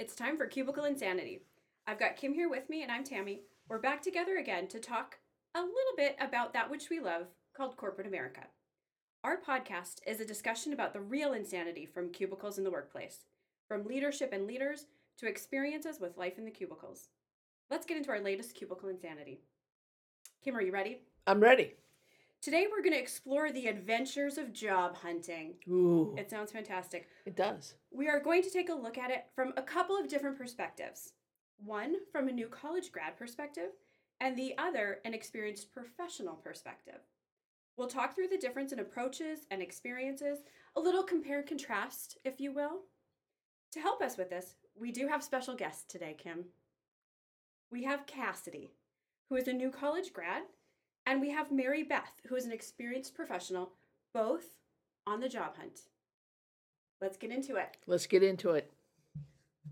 It's time for Cubicle Insanity. I've got Kim here with me, and I'm Tammy. We're back together again to talk a little bit about that which we love called corporate America. Our podcast is a discussion about the real insanity from cubicles in the workplace, from leadership and leaders to experiences with life in the cubicles. Let's get into our latest cubicle insanity. Kim, are you ready? I'm ready. Today we're going to explore the adventures of job hunting. Ooh, It sounds fantastic. it does. We are going to take a look at it from a couple of different perspectives. One from a new college grad perspective, and the other an experienced professional perspective. We'll talk through the difference in approaches and experiences, a little compare and contrast, if you will. To help us with this, we do have special guests today, Kim. We have Cassidy, who is a new college grad, and we have Mary Beth, who is an experienced professional, both on the job hunt. Let's get into it. Let's get into it.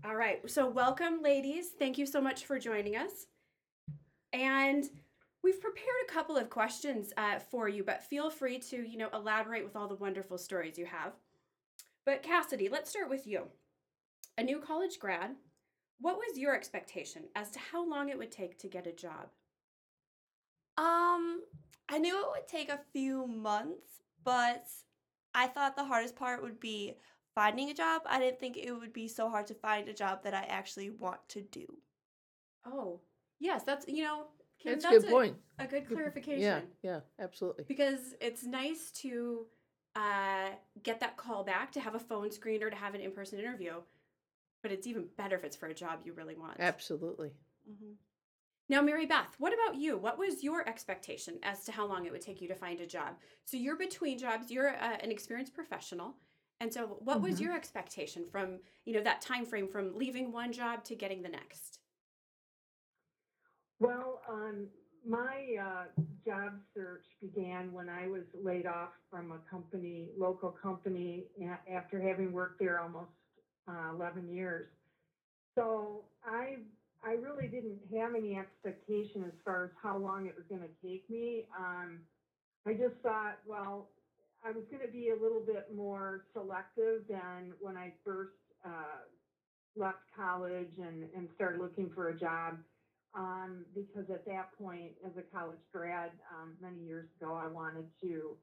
All right. So, welcome, ladies. Thank you so much for joining us. And we've prepared a couple of questions uh, for you, but feel free to, you know, elaborate with all the wonderful stories you have. But Cassidy, let's start with you. A new college grad, what was your expectation as to how long it would take to get a job? Um, I knew it would take a few months, but I thought the hardest part would be finding a job. I didn't think it would be so hard to find a job that I actually want to do. Oh, yes, that's, you know, Kim, That's a good a, point. a good Good- clarification. Yeah, yeah, absolutely. because it's nice to uh, get that call back to have a phone screen or to have an in-person interview but it's even better if it's for a job you really want Absolutely. Mhm. Now mary beth what about you what was your expectation as to how long it would take you to find a job so you're between jobs you're uh, an experienced professional and so what was Mhm. your expectation from you know that time frame from leaving one job to getting the next Well, um, my uh, job search began when I was laid off from a company, local company, after having worked there almost uh, 11 years. So I, I really didn't have any expectation as far as how long it was going to take me. Um, I just thought, well, I was going to be a little bit more selective than when I first uh, left college and, and started looking for a job um, because at that point, as a college grad, um, many years ago, I wanted to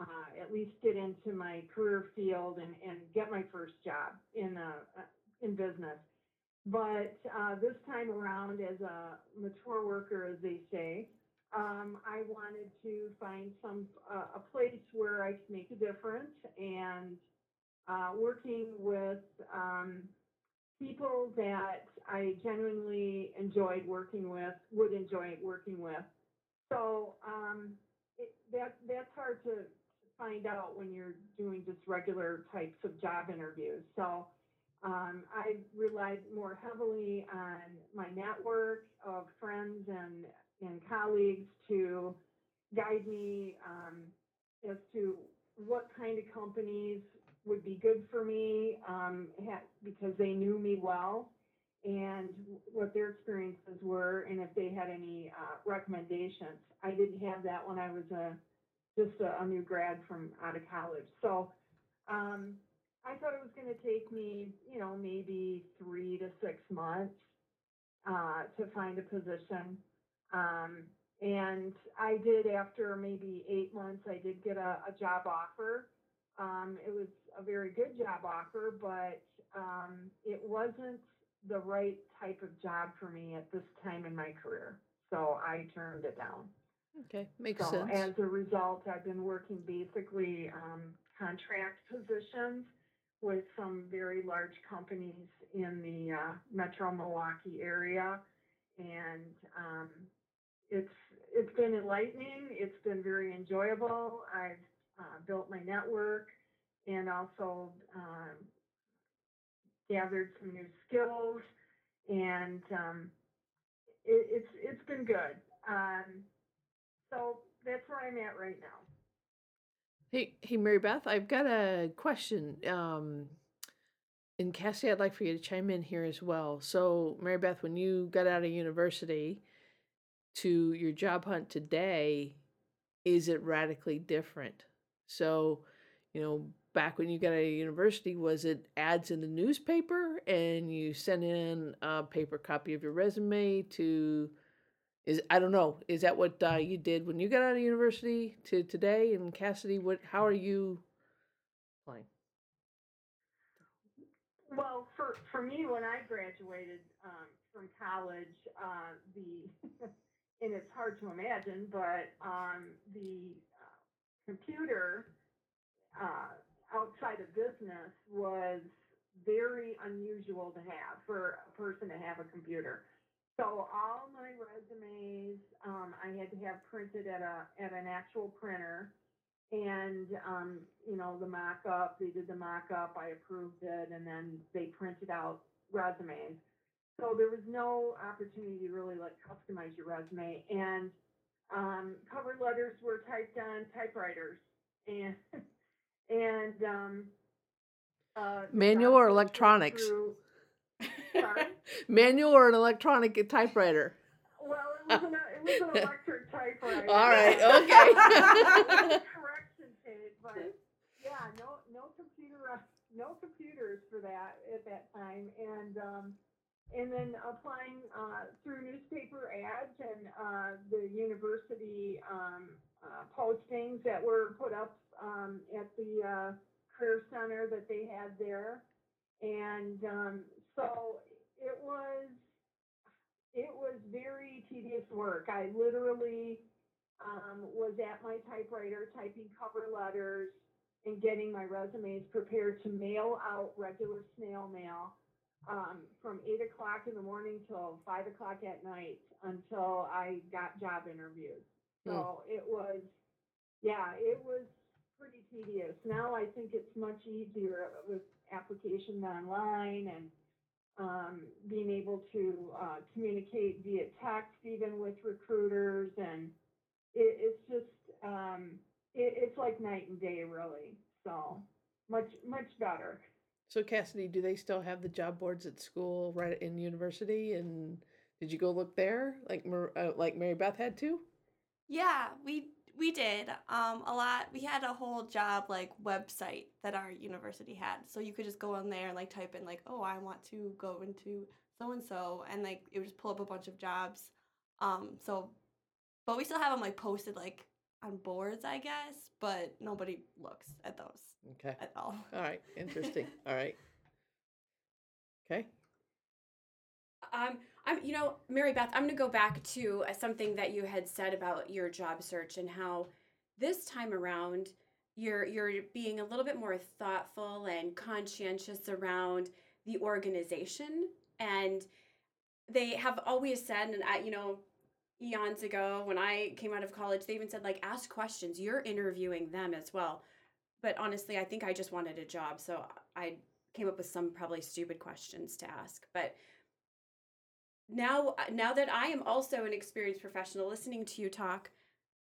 uh, at least get into my career field and, and get my first job in a, in business. But uh, this time around, as a mature worker, as they say, um, I wanted to find some uh, a place where I could make a difference and uh, working with um, people that I genuinely enjoyed working with, would enjoy working with. So um, it, that that's hard to find out when you're doing just regular types of job interviews. So um, I relied more heavily on my network of friends and and colleagues to guide me um, as to what kind of companies would be good for me um, because they knew me well and what their experiences were and if they had any uh, recommendations. I didn't have that when I was a just a, a new grad from out of college. So um, I thought it was going to take me, you know, maybe three to six months uh, to find a position. Um, and I did after maybe eight months, I did get a, a job offer. Um, it was a very good job offer, but um, it wasn't the right type of job for me at this time in my career. So I turned it down. Okay, makes So sense. as a result, I've been working basically um, contract positions with some very large companies in the uh, Metro Milwaukee area, and um, it's it's been enlightening. It's been very enjoyable. I've uh, built my network and also um, gathered some new skills, and um, it, it's it's been good. Um, so that's where I'm at right now. Hey, hey, Mary Beth, I've got a question. Um, and Cassie, I'd like for you to chime in here as well. So, Mary Beth, when you got out of university to your job hunt today, is it radically different? So, you know, back when you got out of university was it ads in the newspaper and you sent in a paper copy of your resume to is I don't know is that what uh, you did when you got out of university to today and Cassidy what how are you playing Well, for, for me, when I graduated um, from college, uh, the, and it's hard to imagine, but um, the uh, computer uh, outside of business was very unusual to have for a person to have a computer. So all my resumes, um, I had to have printed at a at an actual printer, and um, you know the mock-up. They did the mock-up. I approved it, and then they printed out resumes. So there was no opportunity to really like customize your resume, and um, cover letters were typed on typewriters, and and um, uh, Manual or electronics? through- Sorry? manual or an electronic typewriter Well, it was an, it was an electric typewriter. all right okay Correction tape, but yeah, no, no computer, uh, no computers for that at that time, and um, and then applying uh, through newspaper ads and uh, the university um, uh, postings that were put up um, at the uh, career center that they had there, and um, so it was it was very tedious work. I literally um, was at my typewriter typing cover letters and getting my resumes prepared to mail out regular snail mail um, from eight o'clock in the morning till five o'clock at night until I got job interviews. So it was, yeah, it was pretty tedious. Now I think it's much easier with applications online and um, being able to uh, communicate via text even with recruiters and it, it's just um, it, it's like night and day really so much much better So Cassidy, do they still have the job boards at school right in university? And did you go look there like uh, like Mary Beth had to? Yeah, we we did. Um, a lot. We had a whole job like website that our university had, so you could just go on there and like type in like, oh, I want to go into so and so, and like it would just pull up a bunch of jobs. Um, so, but we still have them like posted like on boards, I guess, but nobody looks at those Okay. at all. All right. Interesting. All right. Okay. Um, I'm, you know, Mary Beth, I'm going to go back to uh, something that you had said about your job search and how this time around you're you're being a little bit more thoughtful and conscientious around the organization and they have always said and I, you know, eons ago when I came out of college, they even said like ask questions. You're interviewing them as well. But honestly, I think I just wanted a job, so I came up with some probably stupid questions to ask. But now now that I am also an experienced professional listening to you talk,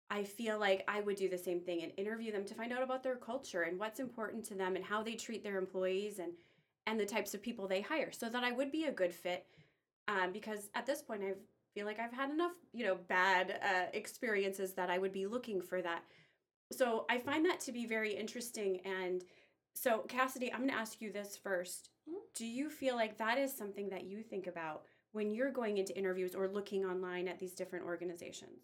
I feel like I would do the same thing and interview them to find out about their culture and what's important to them and how they treat their employees and and the types of people they hire so that I would be a good fit um, because at this point I feel like I've had enough you know bad uh, experiences that I would be looking for that so I find that to be very interesting and so Cassidy I'm going to ask you this first Mhm. do you feel like that is something that you think about when you're going into interviews or looking online at these different organizations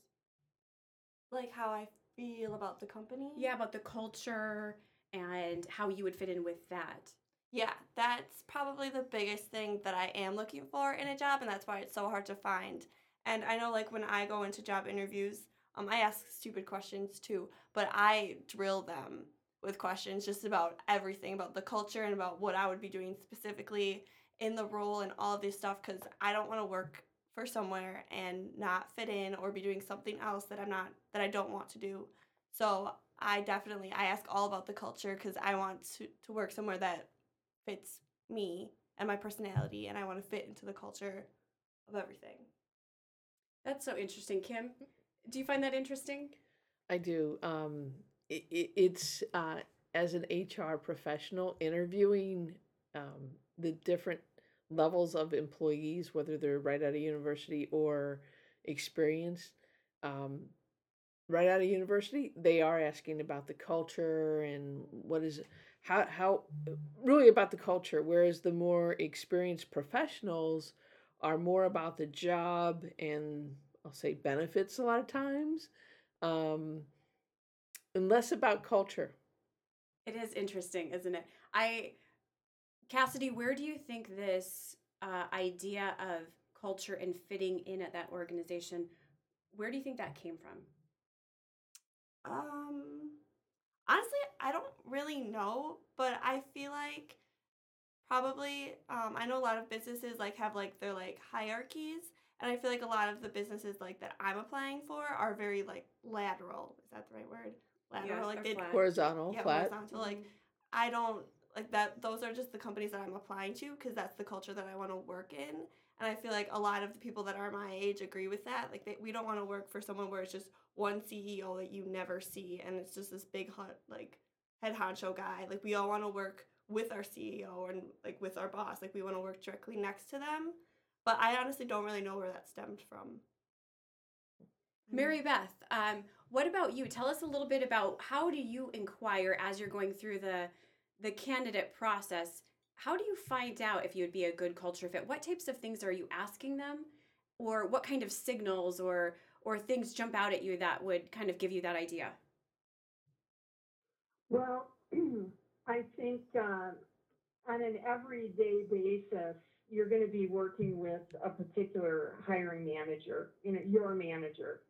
Like how I feel about the company. yeah about the culture and how you would fit in with that Yeah, that's probably the biggest thing that I am looking for in a job, and that's why it's so hard to find. And I know, like, when I go into job interviews, um, I ask stupid questions too, but I drill them with questions just about everything about the culture and about what I would be doing specifically in the role and all of this stuff because I don't want to work for somewhere and not fit in or be doing something else that I'm not that I don't want to do. So I definitely I ask all about the culture because I want to, to work somewhere that fits me and my personality and I want to fit into the culture of everything. that's so interesting kim do you find that interesting I do. Um, it, it, it's uh, as an HR professional interviewing um, the different levels of employees, whether they're right out of university or experienced. Um, right out of university, they are asking about the culture and what is how how really about the culture whereas the more experienced professionals are more about the job and I'll say benefits a lot of times um and less about culture. It is interesting, isn't it? I, Cassidy, where do you think this uh, idea of culture and fitting in at that organization, where do you think that came from? Um, honestly, I don't really know, but I feel like probably um, I know a lot of businesses like have like their like hierarchies, and I feel like a lot of the businesses like that I'm applying for are very like lateral. Is that the right word? Lateral, Yes, like they flat. Horizontal, yeah, flat. horizontal. Like I don't like that. Those are just the companies that I'm applying to because that's the culture that I want to work in. And I feel like a lot of the people that are my age agree with that. Like they, we don't want to work for someone where it's just one CEO that you never see and it's just this big hot like head honcho guy. Like we all want to work with our CEO and like with our boss. Like we want to work directly next to them. But I honestly don't really know where that stemmed from. Mary Beth, um, what about you? Tell us a little bit about how do you inquire as you're going through the the candidate process? How do you find out if you would be a good culture fit? What types of things are you asking them, or what kind of signals or or things jump out at you that would kind of give you that idea? Well, I think uh, on an everyday basis, you're going to be working with a particular hiring manager, you know, your manager.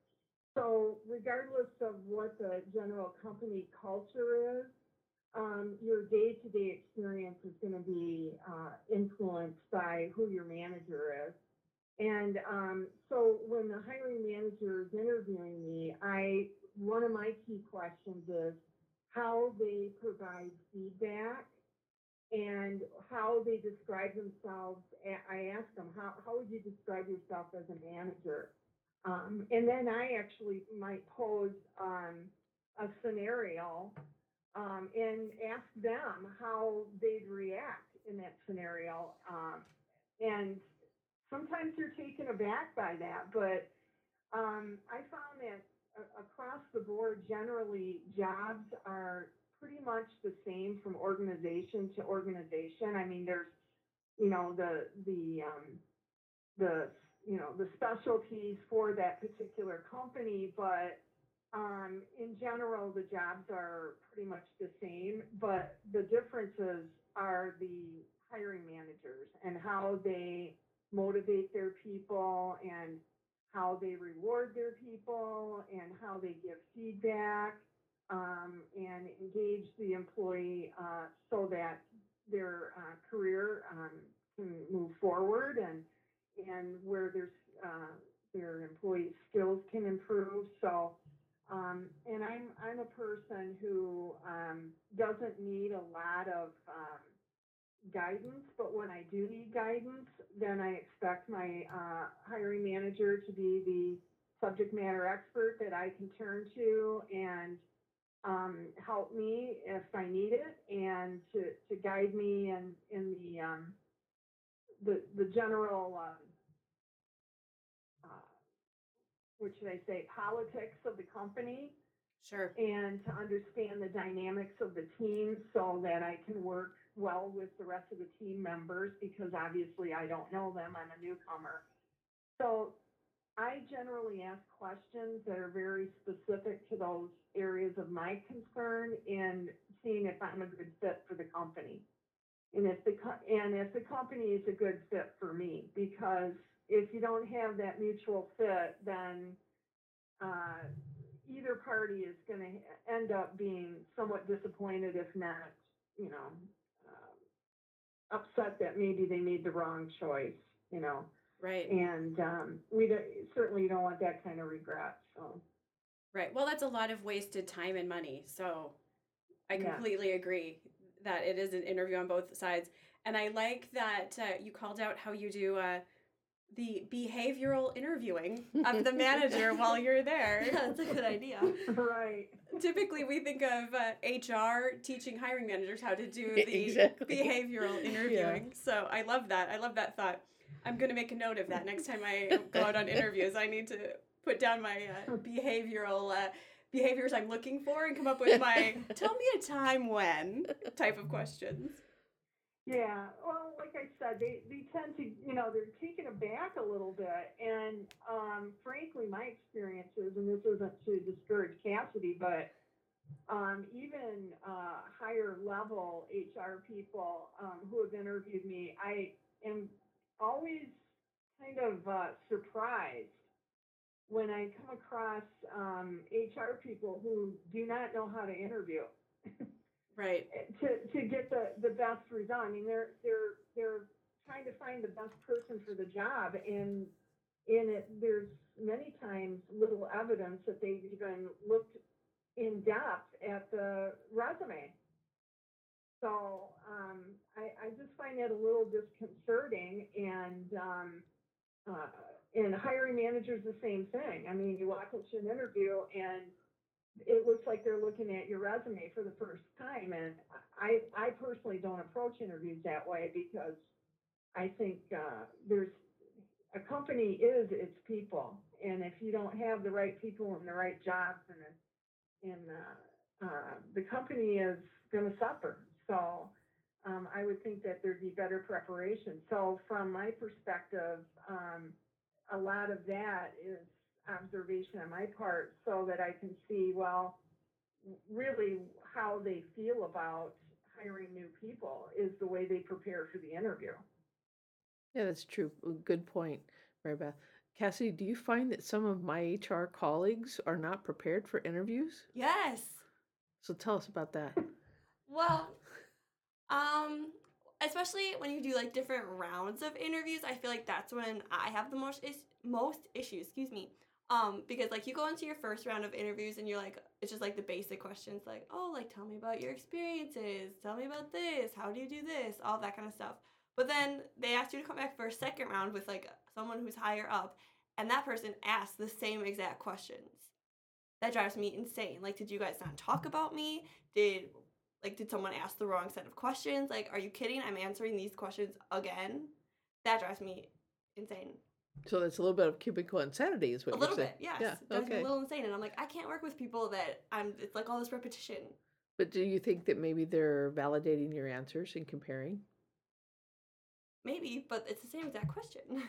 So regardless of what the general company culture is, um, your day-to-day experience is going to be uh, influenced by who your manager is. And um, so when the hiring manager is interviewing me, I one of my key questions is how they provide feedback and how they describe themselves. I ask them, how, how would you describe yourself as a manager? Um, and then I actually might pose um, a scenario um, and ask them how they'd react in that scenario. Um, and sometimes they're taken aback by that, but um, I found that a- across the board, generally, jobs are pretty much the same from organization to organization. I mean, there's, you know, the, the, um, the, you know, the specialties for that particular company, but, um, in general, the jobs are pretty much the same, but the differences are the hiring managers and how they motivate their people and how they reward their people and how they give feedback um, and engage the employee uh, so that their uh, career um, can move forward and and where there's uh, their employee skills can improve. So, um, and I'm I'm a person who um, doesn't need a lot of um, guidance, but when I do need guidance, then I expect my uh, hiring manager to be the subject matter expert that I can turn to and um, help me if I need it and to, to guide me in, in the, um, the, the general, um, uh, what should I say, politics of the company Sure. and to understand the dynamics of the team so that I can work well with the rest of the team members because obviously I don't know them. I'm a newcomer. So I generally ask questions that are very specific to those areas of my concern and seeing if I'm a good fit for the company. And if the, and if the company is a good fit for me, because if you don't have that mutual fit, then, uh, either party is gonna end up being somewhat disappointed, if not, you know, upset that maybe they made the wrong choice, you know? Right. And, um, we don't, certainly don't want that kind of regret, so. Right. Well, that's a lot of wasted time and money. So I Yeah. completely agree that it is an interview on both sides. And I like that uh, you called out how you do uh, the behavioral interviewing of the manager while you're there. Yeah, that's a good idea. Right. Typically, we think of uh, HR teaching hiring managers how to do the exactly. behavioral interviewing. So I love that. I love that thought. I'm going to make a note of that next time I go out on interviews. I need to put down my uh, behavioral uh, behaviors I'm looking for and come up with my tell me a time when type of questions. Yeah, well, like I said, they, they tend to, you know, they're taken aback a little bit. And um, frankly, my experiences, and this isn't to discourage Cassidy, but um, even uh, higher level HR people um, who have interviewed me, I am always kind of uh, surprised when I come across um, HR people who do not know how to interview. Right. to to get the the best result. I mean, they're they're they're trying to find the best person for the job, and in it, there's many times little evidence that they've even looked in depth at the resume. So um, I, I just find that a little disconcerting, and um, uh, and hiring managers the same thing. I mean, you walk into an interview and it looks like they're looking at your resume for the first time. And I, I personally don't approach interviews that way because I think uh, there's a company is its people, and if you don't have the right people in the right jobs, and and uh, uh, the company is going to suffer. So um, I would think that there'd be better preparation. So from my perspective, um, a lot of that is observation on my part so that I can see, well, really how they feel about hiring new people is the way they prepare for the interview. Yeah, that's true. Good point, Mary Beth. Cassie, do you find that some of my HR colleagues are not prepared for interviews? Yes. So tell us about that. Well, um, especially when you do like different rounds of interviews, I feel like that's when I have the most is- most issues. Excuse me. Um, because like you go into your first round of interviews and you're like, it's just like the basic questions, like, oh, like tell me about your experiences, tell me about this, how do you do this, all that kind of stuff. But then they ask you to come back for a second round with like someone who's higher up, and that person asks the same exact questions. That drives me insane. Like, did you guys not talk about me? Did like did someone ask the wrong set of questions? Like, are you kidding? I'm answering these questions again. That drives me insane. So that's a little bit of cubicle insanity, is what a you're little saying. bit, yes. Yeah. It Okay. a little insane, and I'm like, I can't work with people that I'm. It's like all this repetition. But do you think that maybe they're validating your answers and comparing? Maybe, but it's the same exact question.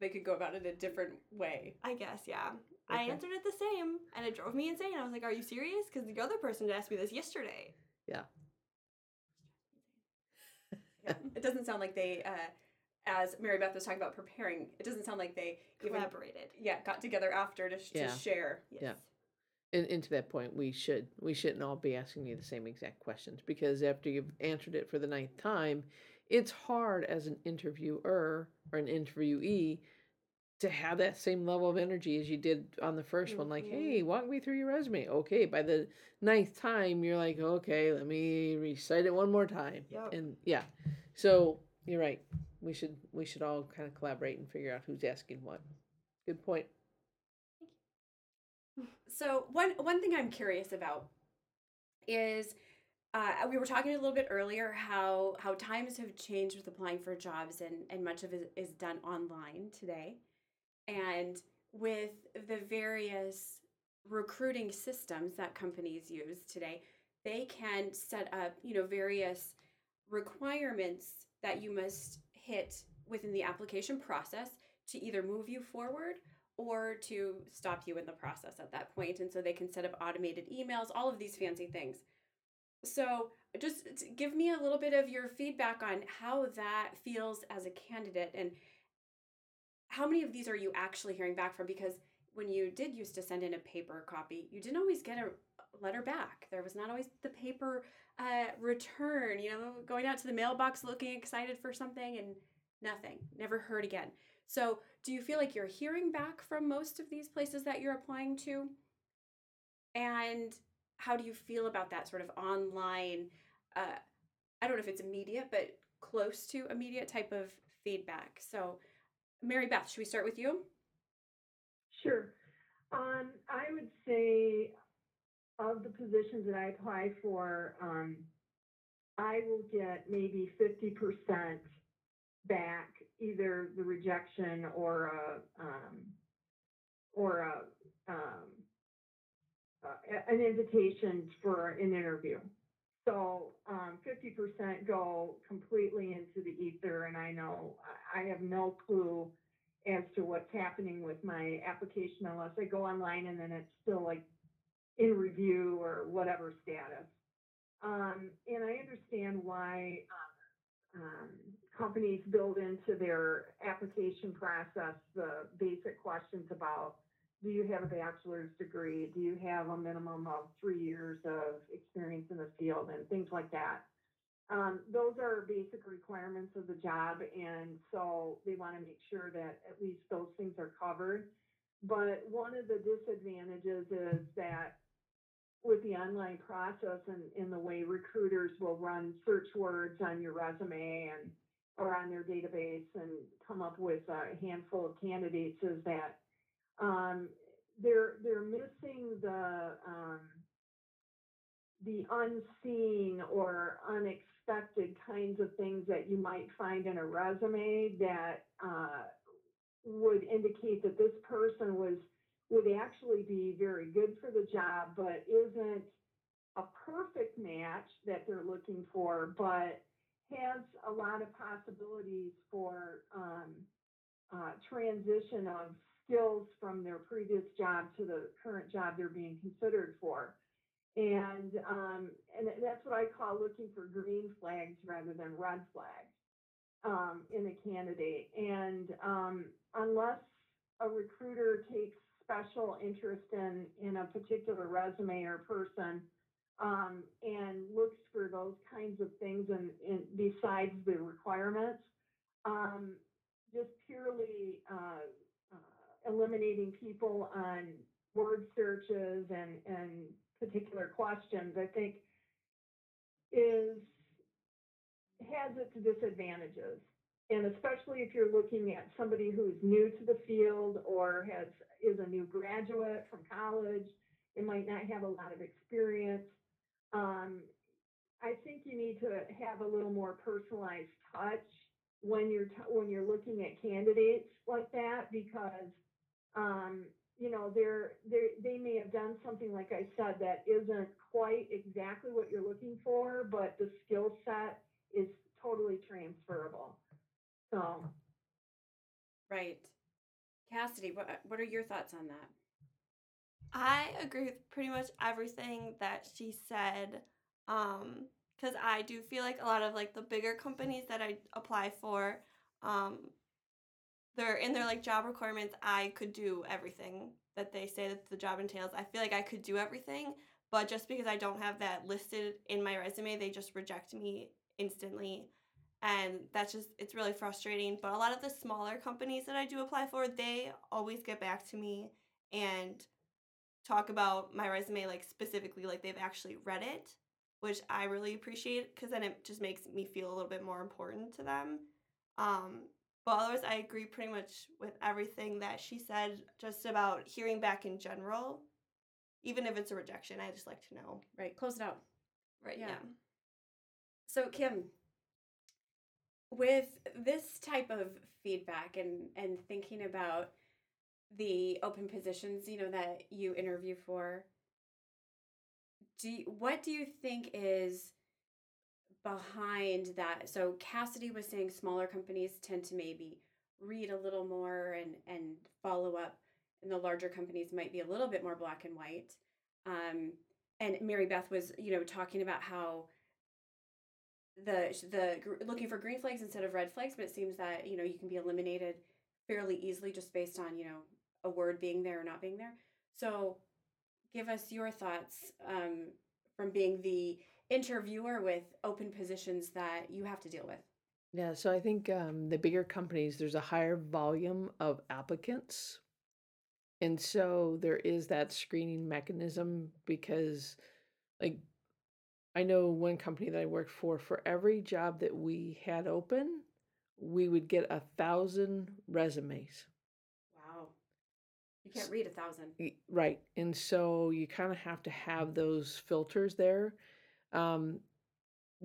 They could go about it a different way. I guess, yeah. I answered it the same, and it drove me insane. I was like, "Are you serious?" Because the other person asked me this yesterday. Yeah. Yeah. It doesn't sound like they, uh, as Mary Beth was talking about preparing, it doesn't sound like they even Collaborated. yeah got together after to, sh- Yeah. to share. Yes. Yeah. And, and to that point, we should we shouldn't all be asking you the same exact questions because after you've answered it for the ninth time, it's hard as an interviewer or an interviewee to have that same level of energy as you did on the 1st one. Like, hey, mm-hmm. walk me through your resume. Okay, by the ninth time, you're like, okay, let me recite it one more time. Yep. And yeah, so you're right. We should we should all kind of collaborate and figure out who's asking what. Good point. So one one thing I'm curious about is uh, we were talking a little bit earlier how how times have changed with applying for jobs and and much of it is done online today, and with the various recruiting systems that companies use today, they can set up you know various requirements that you must hit within the application process to either move you forward or to stop you in the process at that point. And so they can set up automated emails all of these fancy things. So just give me a little bit of your feedback on how that feels as a candidate and how many of these are you actually hearing back from? Because when you did used to send in a paper copy you didn't always get a letter back. There was not always the paper uh, return you know going out to the mailbox looking excited for something and nothing never heard again so, do you feel like you're hearing back from most of these places that you're applying to? And how do you feel about that sort of online, uh, I don't know if it's immediate, but close to immediate type of feedback? So, Mary Beth, should we start with you? Sure. Um, I would say of the positions that I apply for, um, I will get maybe fifty percent back, either the rejection or a, um, or a, um, uh, an invitation for an interview. So, um, fifty percent go completely into the ether, and I know, I have no clue as to what's happening with my application unless I go online and then it's still like in review or whatever status. Um, and I understand why, um, um, companies build into their application process the basic questions about, do you have a bachelor's degree? Do you have a minimum of three years of experience in the field and things like that? Um, those are basic requirements of the job, and so they want to make sure that at least those things are covered. But one of the disadvantages is that with the online process and in the way recruiters will run search words on your resume and or on their database and come up with a handful of candidates is that um, they're they're missing the um, the unseen or unexpected kinds of things that you might find in a resume that uh, would indicate that this person was would actually be very good for the job, but isn't a perfect match that they're looking for, but has a lot of possibilities for um, uh, transition of skills from their previous job to the current job they're being considered for. And um, and that's what I call looking for green flags rather than red flags um, in a candidate. And um, unless a recruiter takes special interest in in a particular resume or person um, and looks for those kinds of things and, and besides the requirements, um, just purely uh, uh, eliminating people on word searches and, and particular questions, I think is has its disadvantages. And especially if you're looking at somebody who's new to the field or has is a new graduate from college, they might not have a lot of experience. Um, I think you need to have a little more personalized touch when you're t- when you're looking at candidates like that because um, you know they're they they may have done something like I said that isn't quite exactly what you're looking for, but the skill set is totally transferable. So Right. Cassidy, what what are your thoughts on that? I agree with pretty much everything that she said. Um, because I do feel like a lot of like the bigger companies that I apply for, um, they're in their like job requirements. I could do everything that they say that the job entails. I feel like I could do everything, but just because I don't have that listed in my resume, they just reject me instantly. And that's just, it's really frustrating. But a lot of the smaller companies that I do apply for, they always get back to me and talk about my resume like specifically like they've actually read it which i really appreciate because then it just makes me feel a little bit more important to them um, but otherwise i agree pretty much with everything that she said just about hearing back in general even if it's a rejection i just like to know Right. Close it out. right Yeah. yeah, So Kim, with this type of feedback and and thinking about the open positions, you know, that you interview for, do you, what do you think is behind that? So Cassidy was saying smaller companies tend to maybe read a little more and and follow up, and the larger companies might be a little bit more black and white. Um, and Mary Beth was, you know, talking about how the the looking for green flags instead of red flags, but it seems that you know you can be eliminated fairly easily just based on you know a word being there or not being there. So, give us your thoughts um, from being the interviewer with open positions that you have to deal with. Yeah, so I think um, the bigger companies, there's a higher volume of applicants. And so there is that screening mechanism because, like, I know one company that I worked for, for every job that we had open, we would get a thousand resumes. Wow, you can't read a thousand. Right. And so you kind of have to have those filters there. Um,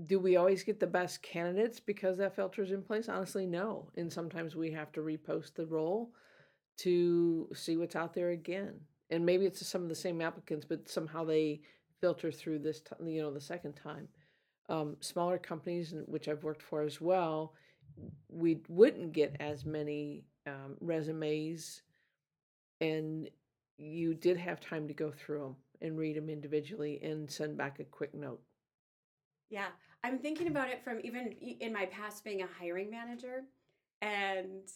do we always get the best candidates because that filter is in place? Honestly, no. And sometimes we have to repost the role to see what's out there again. and maybe it's some of the same applicants, but somehow they filter through this, ti- you know, the second time. Um, smaller companies, which I've worked for as well, we wouldn't get as many um, resumes, and you did have time to go through them and read them individually and send back a quick note. Yeah, I'm thinking about it from even in my past being a hiring manager, and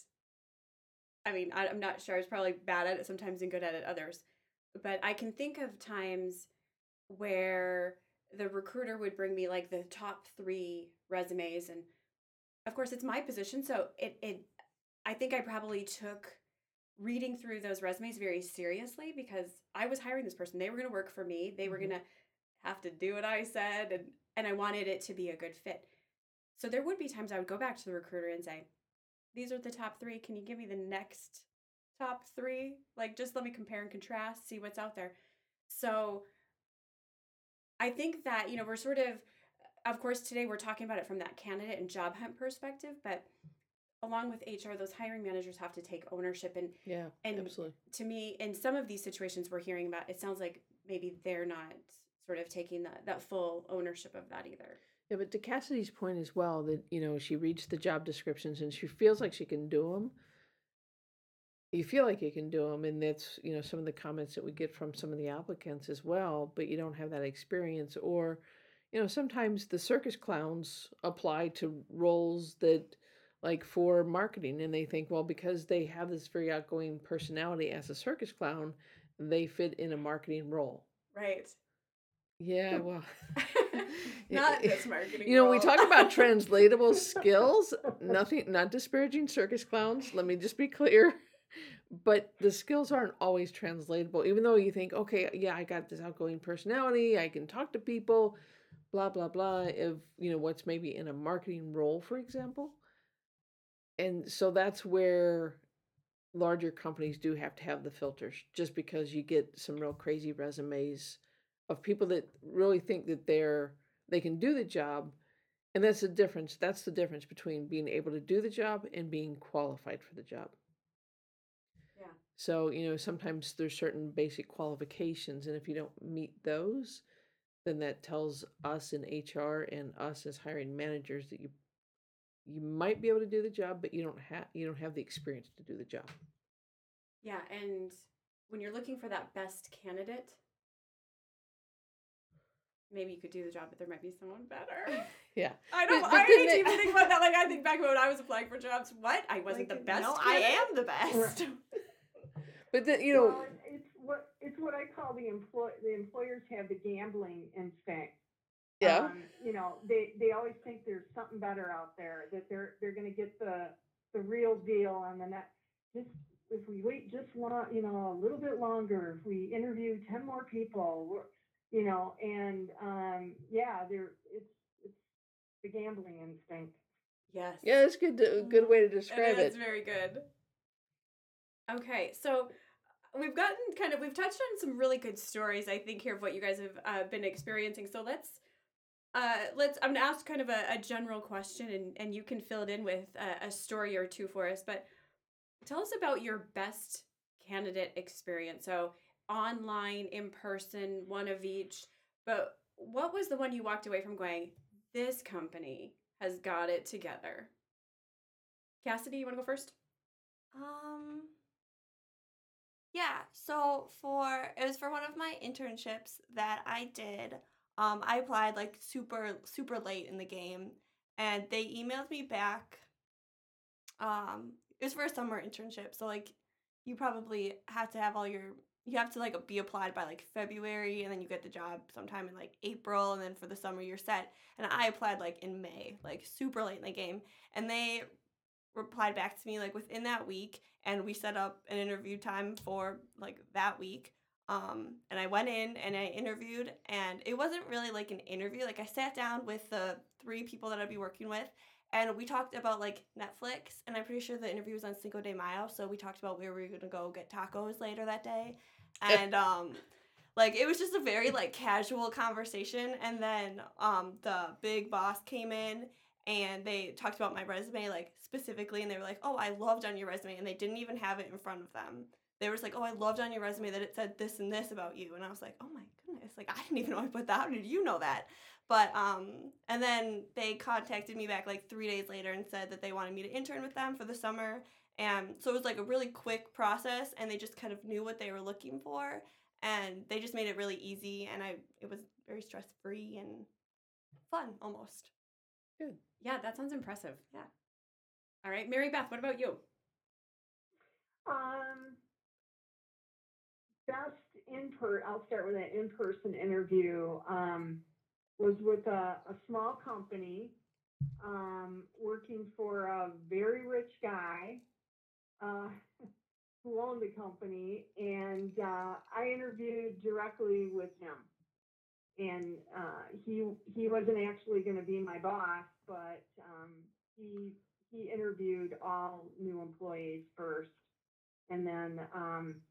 I mean, I'm not sure. I was probably bad at it sometimes and good at it others, but I can think of times where the recruiter would bring me like the top three resumes, and of course, it's my position, so it it I think I probably took reading through those resumes very seriously because I was hiring this person. They were going to work for me. They were Mhm. going to have to do what I said and and I wanted it to be a good fit. So there would be times I would go back to the recruiter and say, "These are the top 3. Can you give me the next top 3? Like just let me compare and contrast, see what's out there." So I think that, you know, we're sort of of course today we're talking about it from that candidate and job hunt perspective, but along with HR, those hiring managers have to take ownership and Yeah, And- absolutely. to me in some of these situations we're hearing about it sounds like maybe they're not sort of taking that, that full ownership of that either Yeah, but to Cassidy's point as well, that you know she reads the job descriptions and she feels like she can do them. You feel like you can do them, and that's you know some of the comments that we get from some of the applicants as well. But you don't have that experience, or you know sometimes the circus clowns apply to roles that like for marketing, and they think well because they have this very outgoing personality as a circus clown, they fit in a marketing role. right Yeah, well. not this marketing You know, we role. talk about translatable skills. Nothing, not disparaging circus clowns. Let me just be clear. But the skills aren't always translatable. Even though you think, okay, yeah, I got this outgoing personality, I can talk to people, blah blah blah. If you know what's maybe in a marketing role, for example. And so that's where larger companies do have to have the filters, just because you get some real crazy resumes of people that really think that they're they can do the job and that's the difference that's the difference between being able to do the job and being qualified for the job so you know sometimes there's certain basic qualifications and if you don't meet those then that tells us in hr and us as hiring managers that you you might be able to do the job but you don't have you don't have the experience to do the job yeah and when you're looking for that best candidate maybe you could do the job but there might be someone better yeah I don't. But- I but then hate to even think about that. Like I think back when I was applying for jobs. What? I wasn't Like, the best. No, I am the best. But then you know Well, it's what it's what I call the employ the employers have the gambling instinct. yeah Um, you know, they they always think there's something better out there that they're they're going to get the the real deal on the net. Just if we wait just long, you know, a little bit longer, if we interview ten more people, you know, and um, yeah, there it's it's the gambling instinct. Yes. yeah it's good to, good way to describe it. That's it very good. Okay, so we've gotten kind of we've touched on some really good stories I think here of what you guys have uh, been experiencing. So let's uh let's I'm gonna ask kind of a, a general question and and you can fill it in with a, a story or two for us. But tell us about your best candidate experience. So online, in person, one of each. But what was the one you walked away from going? This company has got it together. Cassidy, you want to go first? Um. Yeah, so for it was for one of my internships that I did. Um, I applied like super super late in the game, and they emailed me back. Um, it was for a summer internship, so like you probably have to have all your you have to like be applied by like February, and then you get the job sometime in like April, and then for the summer you're set. And I applied like in May, like super late in the game, and they replied back to me like within that week and we set up an interview time for like that week um and i went in and i interviewed and it wasn't really like an interview like i sat down with the three people that i'd be working with and we talked about like netflix and i'm pretty sure the interview was on cinco de mayo so we talked about where we were going to go get tacos later that day and um like it was just a very like casual conversation and then um the big boss came in and they talked about my resume like specifically and they were like oh i loved on your resume and they didn't even have it in front of them they were just like, "Oh, I loved on your resume that it said this and this about you," and I was like, "Oh my goodness! Like I didn't even know I put that. How did you know that?" But um, and then they contacted me back like three days later and said that they wanted me to intern with them for the summer, and so it was like a really quick process, and they just kind of knew what they were looking for, and they just made it really easy, and I it was very stress free and fun almost. Good. Yeah, that sounds impressive. Yeah. All right, Mary Beth, what about you? Um, best in per, I'll start with an in-person interview, um, was with a, a small company, um, working for a very rich guy, uh, who owned the company, and, uh, I interviewed directly with him. And, uh, he, he wasn't actually gonna be my boss, but, um, he, he interviewed all new employees first and then um,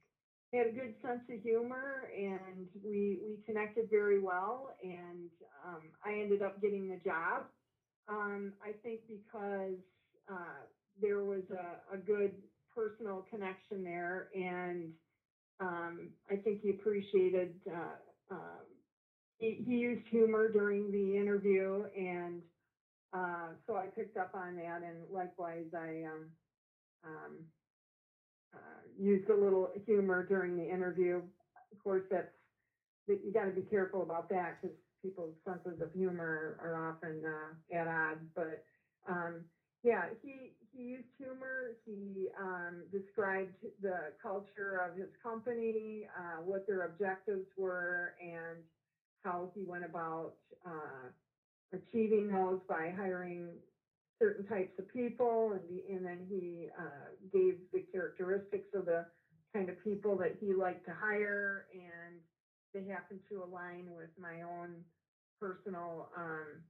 he had a good sense of humor and we we connected very well and um, I ended up getting the job. Um, I think because uh, there was a, a good personal connection there and um, I think he appreciated uh, um, he, used humor during the interview and uh, so I picked up on that and likewise I um, um, uh, used a little humor during the interview. Of course, that's that you got to be careful about that because people's senses of humor are often uh, at odds. But um, yeah, he he used humor. He um, described the culture of his company, uh, what their objectives were, and how he went about uh, achieving those by hiring certain types of people, and, the, and then he uh, gave the characteristics of the kind of people that he liked to hire, and they happened to align with my own personal um,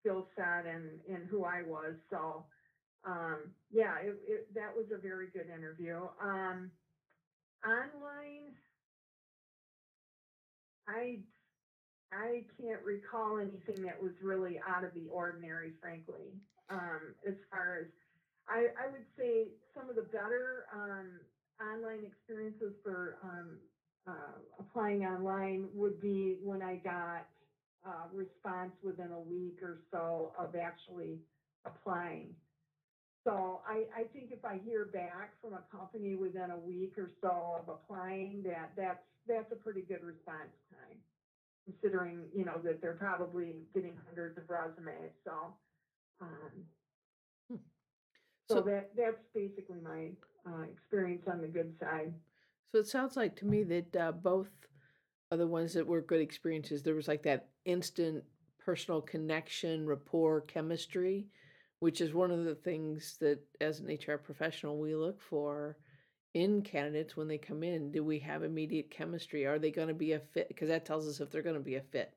skill set and, and who I was. So, um, yeah, it, it, that was a very good interview. Um, online, I I can't recall anything that was really out of the ordinary, frankly. Um, as far as I, I would say some of the better um, online experiences for um, uh, applying online would be when I got uh, response within a week or so of actually applying. So I, I think if I hear back from a company within a week or so of applying, that that's that's a pretty good response time considering, you know, that they're probably getting hundreds of resumes, so. um, Hmm. So So- that, that's basically my, uh, experience on the good side. So it sounds like to me that uh, both are the ones that were good experiences. There was like that instant personal connection, rapport, chemistry, which is one of the things that as an HR professional we look for in candidates when they come in. Do we have immediate chemistry? Are they going to be a fit? Because that tells us if they're going to be a fit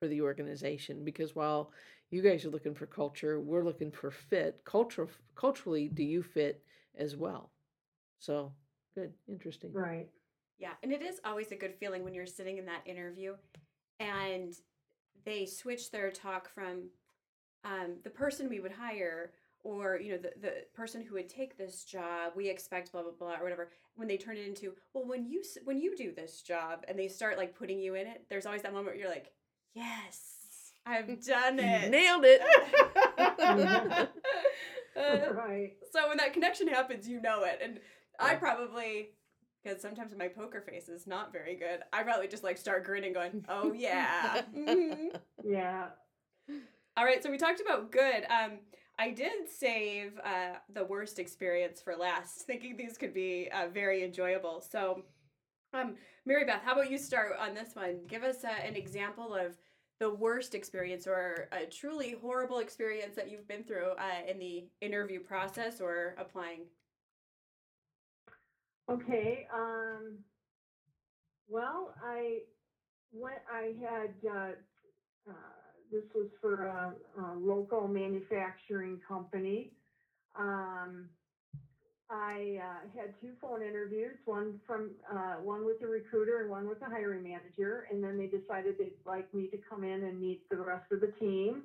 for the organization. Because while you guys are looking for culture, we're looking for fit. Culture, culturally, do you fit as well? So good, interesting. Right. Yeah, and it is always a good feeling when you're sitting in that interview and they switch their talk from um, the person we would hire or you know the, the person who would take this job we expect blah blah blah or whatever when they turn it into well when you when you do this job and they start like putting you in it there's always that moment where you're like yes i've done it Nailed it. Uh, Right. so when that connection happens, you know it. And I probably, because sometimes my poker face is not very good, I probably just like start grinning, going, "Oh yeah." mhm." Yeah. All right, so we talked about good. Um, I did save uh, the worst experience for last, thinking these could be uh, very enjoyable. So, um, Mary Beth, how about you start on this one? Give us uh, an example of the worst experience or a truly horrible experience that you've been through uh, in the interview process or applying. Okay, um, well, I, when I had, uh, uh, this was for a, a local manufacturing company. Um, I, uh, had two phone interviews, one from, uh, one with the recruiter and one with the hiring manager, and then they decided they'd like me to come in and meet the rest of the team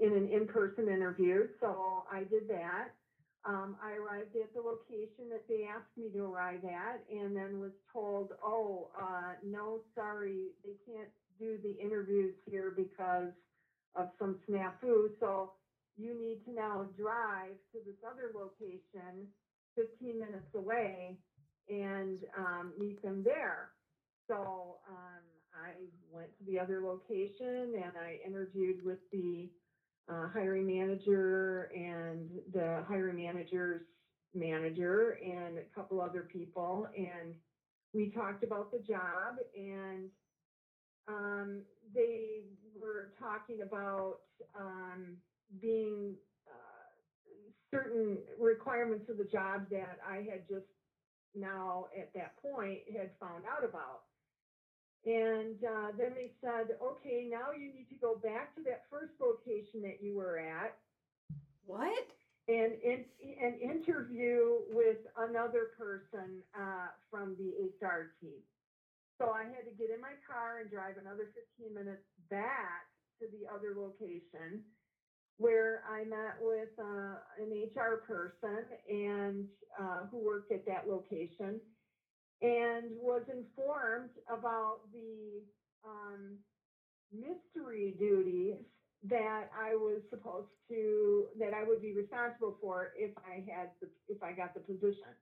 in an in-person interview, so I did that. um, I arrived at the location that they asked me to arrive at and then was told, oh, uh, no, sorry, they can't do the interviews here because of some snafu. So you need to now drive to this other location fifteen minutes away and, um, meet them there. So, um, I went to the other location and I interviewed with the, uh, hiring manager and the hiring manager's manager and a couple other people. And we talked about the job and, um, they were talking about, um, being, uh, certain requirements of the job that I had just now at that point had found out about. And uh, then they said, okay, now you need to go back to that first location that you were at What? and, and interview with another person uh, from the HR team. So I had to get in my car and drive another 15 minutes back to the other location where I met with uh, an HR person and uh, who worked at that location and was informed about the um, mystery duties that I was supposed to, that I would be responsible for if I had, the if I got the position.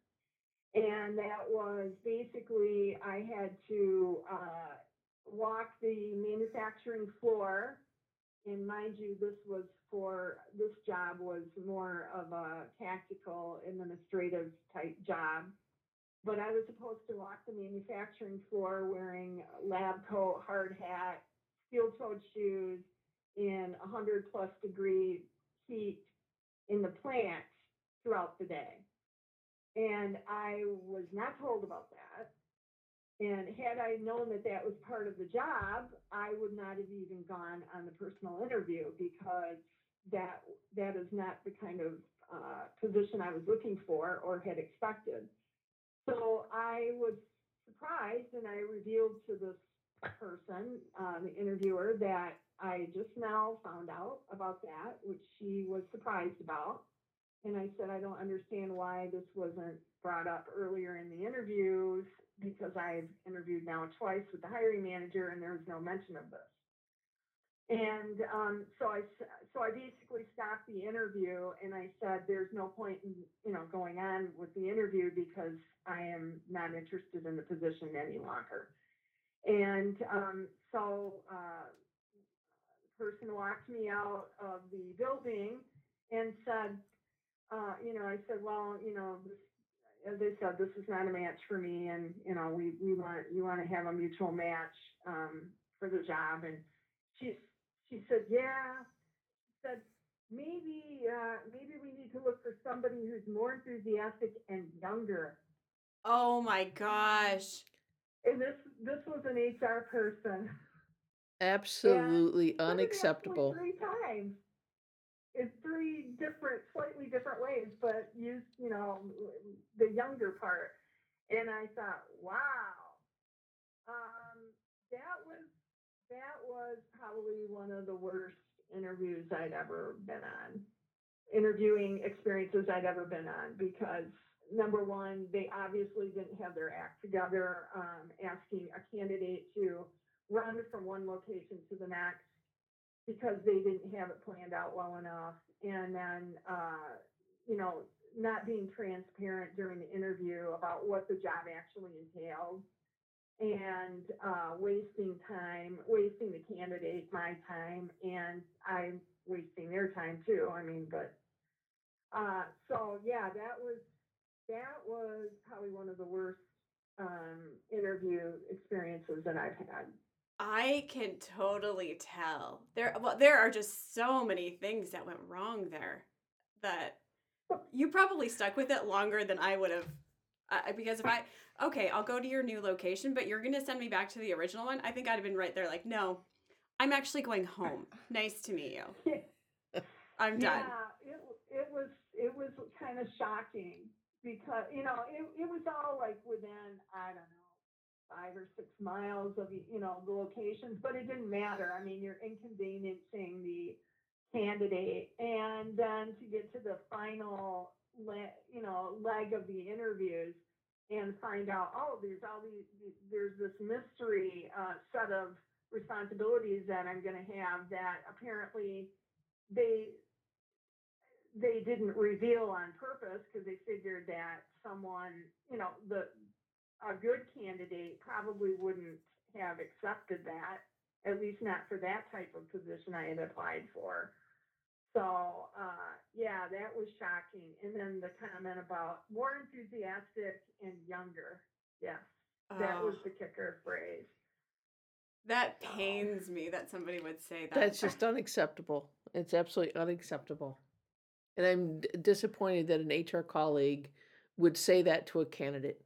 And that was basically, I had to uh, walk the manufacturing floor. And mind you, this was for, this job was more of a tactical administrative type job. But I was supposed to walk the manufacturing floor wearing lab coat, hard hat, steel-toed shoes, in hundred plus degree heat in the plant throughout the day. And I was not told about that. And had I known that that was part of the job, I would not have even gone on the personal interview because that, that is not the kind of, uh, position I was looking for or had expected. So I was surprised and I revealed to this person, uh, the interviewer, that I just now found out about that, which she was surprised about. And I said, I don't understand why this wasn't brought up earlier in the interviews because I've interviewed now twice with the hiring manager and there was no mention of this. And um, so I so I basically stopped the interview and I said, there's no point in you know going on with the interview because I am not interested in the position any longer. And um, so uh, the person walked me out of the building and said, uh, you know, I said, well, you know, this, as they said, this is not a match for me, and you know, we we want you want to have a mutual match um, for the job. And she she said, yeah, said maybe uh, maybe we need to look for somebody who's more enthusiastic and younger. Oh my gosh. And this this was an HR person. Absolutely Said unacceptable. Three times. In three different, slightly different ways, but use, you know, the younger part. And I thought, wow. Um, that was, that was probably one of the worst interviews I'd ever been on. Interviewing experiences I'd ever been on because number one, they obviously didn't have their act together, um, asking a candidate to run from one location to the next because they didn't have it planned out well enough. And then, uh, you know, not being transparent during the interview about what the job actually entailed and, uh, wasting time, wasting the candidate, my time, and I'm wasting their time too. I mean, but, uh, so yeah, that was, that was probably one of the worst, um, interview experiences that I've had. I can totally tell. There well there are just so many things that went wrong there that you probably stuck with it longer than I would have uh, because if I okay, I'll go to your new location, but you're going to send me back to the original one. I think I'd have been right there like, "No. I'm actually going home. Nice to meet you. I'm done." Yeah, it, it was, it was kind of shocking because, you know, it, it was all like within, I don't know, five or six miles of, you know, the locations, but it didn't matter. I mean, you're inconveniencing the candidate. And then to get to the final le- you know, leg of the interviews and find out, oh, there's all these, there's this mystery uh, set of responsibilities that I'm going to have that apparently they they didn't reveal on purpose because they figured that someone, you know, the a good candidate probably wouldn't have accepted that, at least not for that type of position I had applied for. So, uh, yeah, that was shocking. And then the comment about more enthusiastic and younger. Yes, that was Oh, the kicker phrase. that pains me that somebody would say that. That's just unacceptable. It's absolutely unacceptable. And I'm d- disappointed that an HR colleague would say that to a candidate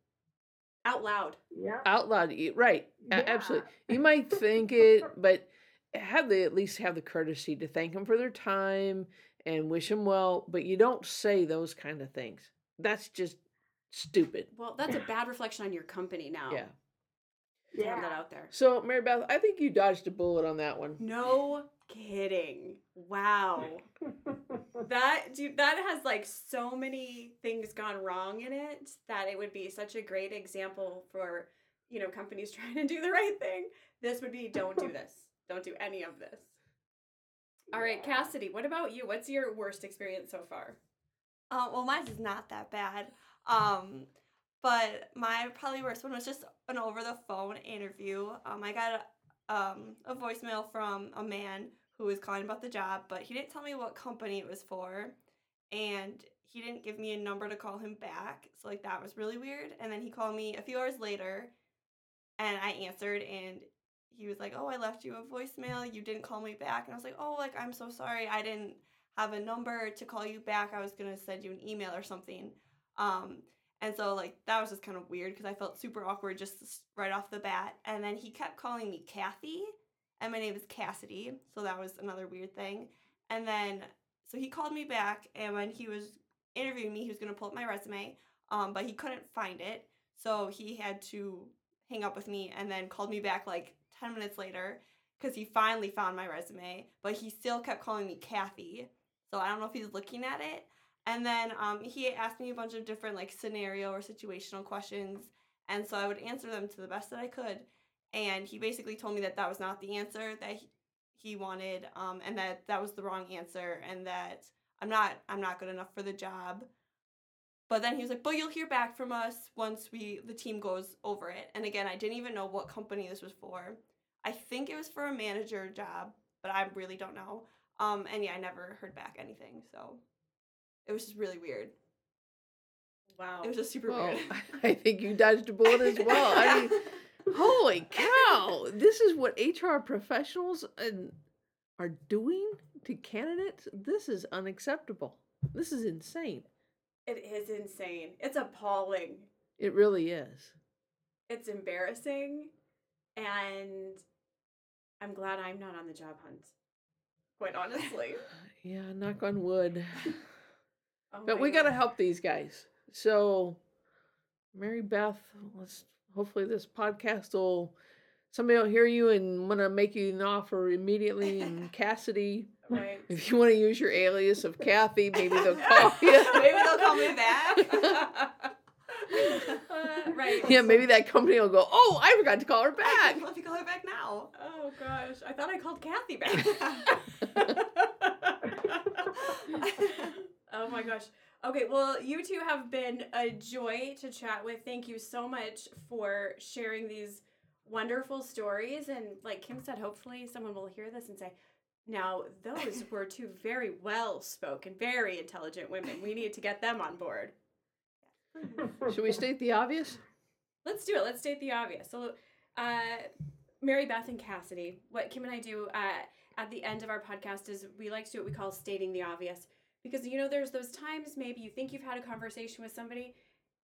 out loud. Yeah. out loud. Right. Yeah. Absolutely. You might think it, but have they at least have the courtesy to thank them for their time and wish them well, but you don't say those kind of things. That's just stupid. Well, that's a bad reflection on your company now. Yeah. Yeah. have that out there. So, Mary Beth, I think you dodged a bullet on that one. No kidding. Wow. That dude, that has like so many things gone wrong in it that it would be such a great example for you know companies trying to do the right thing. This would be don't do this. Don't do any of this. All right. Cassidy, what about you? What's your worst experience so far? Uh, well, mine is not that bad. Um, but my probably worst one was just an over the phone interview. Um, I got a, um, a voicemail from a man who was calling about the job, but he didn't tell me what company it was for, and he didn't give me a number to call him back. So like that was really weird. And then he called me a few hours later, and I answered, and he was like, "Oh, I left you a voicemail. You didn't call me back." And I was like, "Oh, like I'm so sorry. I didn't." have a number to call you back. I was gonna send you an email or something. Um, and so like that was just kind of weird because I felt super awkward just right off the bat. And then he kept calling me Kathy, and my name is Cassidy, so that was another weird thing. And then so he called me back, and when he was interviewing me, he was gonna pull up my resume, um, but he couldn't find it, so he had to hang up with me and then called me back like ten minutes later because he finally found my resume, but he still kept calling me Kathy. So I don't know if he's looking at it. And then um, he asked me a bunch of different like scenario or situational questions, and so I would answer them to the best that I could. And he basically told me that that was not the answer that he, he wanted, um, and that that was the wrong answer, and that I'm not I'm not good enough for the job. But then he was like, "But you'll hear back from us once we the team goes over it." And again, I didn't even know what company this was for. I think it was for a manager job, but I really don't know. Um, and yeah, I never heard back anything, so it was just really weird. Wow. It was just super Well, weird. I think you dodged a bullet as well. I mean, holy cow! This is what HR professionals and are doing to candidates. This is unacceptable. This is insane. it is insane. It's appalling. It really is. It's embarrassing, and I'm glad I'm not on the job hunt. Quite honestly. Yeah, knock on wood. Oh But my we got to help these guys. So, Mary Beth, let's hopefully this podcast will somebody will hear you and want to make you an offer immediately. And Cassidy, Right. if you want to use your alias of Kathy, maybe they'll call you. Maybe they'll call me back. Uh, right. Yeah, maybe that company will go. Oh, I forgot to call her back. Let me call her back now. Oh gosh, I thought I called Kathy back. oh my gosh. Okay, well, you two have been a joy to chat with. Thank you so much for sharing these wonderful stories. And like Kim said, hopefully someone will hear this and say, now, those were two very well spoken, very intelligent women. We need to get them on board. Should we state the obvious? Let's do it. Let's state the obvious. So, uh, Mary Beth and Cassidy, what Kim and I do uh, at the end of our podcast is we like to do what we call stating the obvious. Because, you know, there's those times maybe you think you've had a conversation with somebody,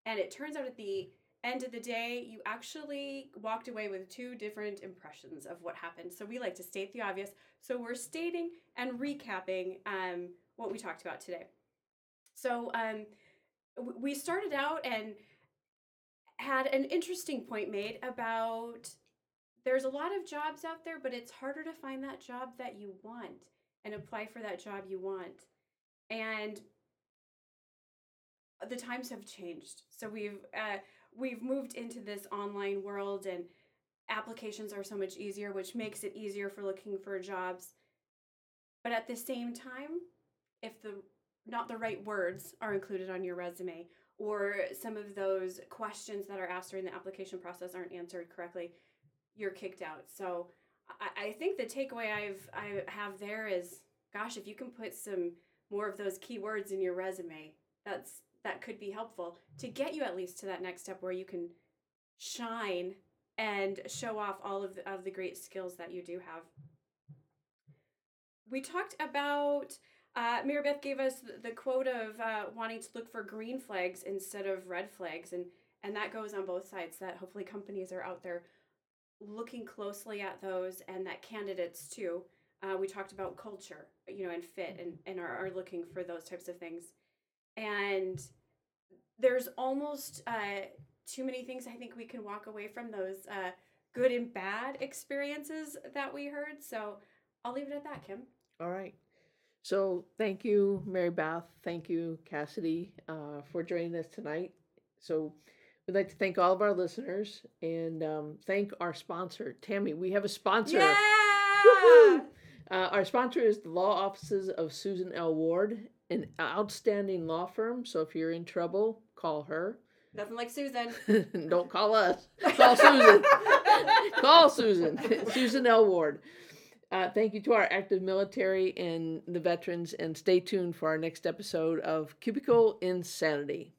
and it turns out at the end of the day, you actually walked away with two different impressions of what happened. So, we like to state the obvious. So, we're stating and recapping um, what we talked about today. So, um, we started out and had an interesting point made about there's a lot of jobs out there, but it's harder to find that job that you want and apply for that job you want. And the times have changed. So we've uh, we've moved into this online world, and applications are so much easier, which makes it easier for looking for jobs. But at the same time, if the not the right words are included on your resume, or some of those questions that are asked during the application process aren't answered correctly, you're kicked out. So I, I think the takeaway I've I have there is, gosh, if you can put some more of those keywords in your resume, that's that could be helpful to get you at least to that next step where you can shine and show off all of the, of the great skills that you do have. We talked about uh, Mary Beth gave us the, the quote of uh, wanting to look for green flags instead of red flags, and and that goes on both sides. That hopefully companies are out there looking closely at those, and that candidates too. Uh, we talked about culture, you know, and fit, and and are, are looking for those types of things. And there's almost uh, too many things I think we can walk away from those uh, good and bad experiences that we heard. So I'll leave it at that, Kim. All right. So thank you, Mary Beth. Thank you, Cassidy, uh, for joining us tonight. So we'd like to thank all of our listeners and um, thank our sponsor, Tammy. We have a sponsor. Yeah. Woohoo! Uh, our sponsor is the law offices of Susan L. Ward, an outstanding law firm. So if you're in trouble, call her. Nothing like Susan. Don't call us. Call Susan. call Susan. Susan L. Ward. Uh, thank you to our active military and the veterans, and stay tuned for our next episode of Cubicle Insanity.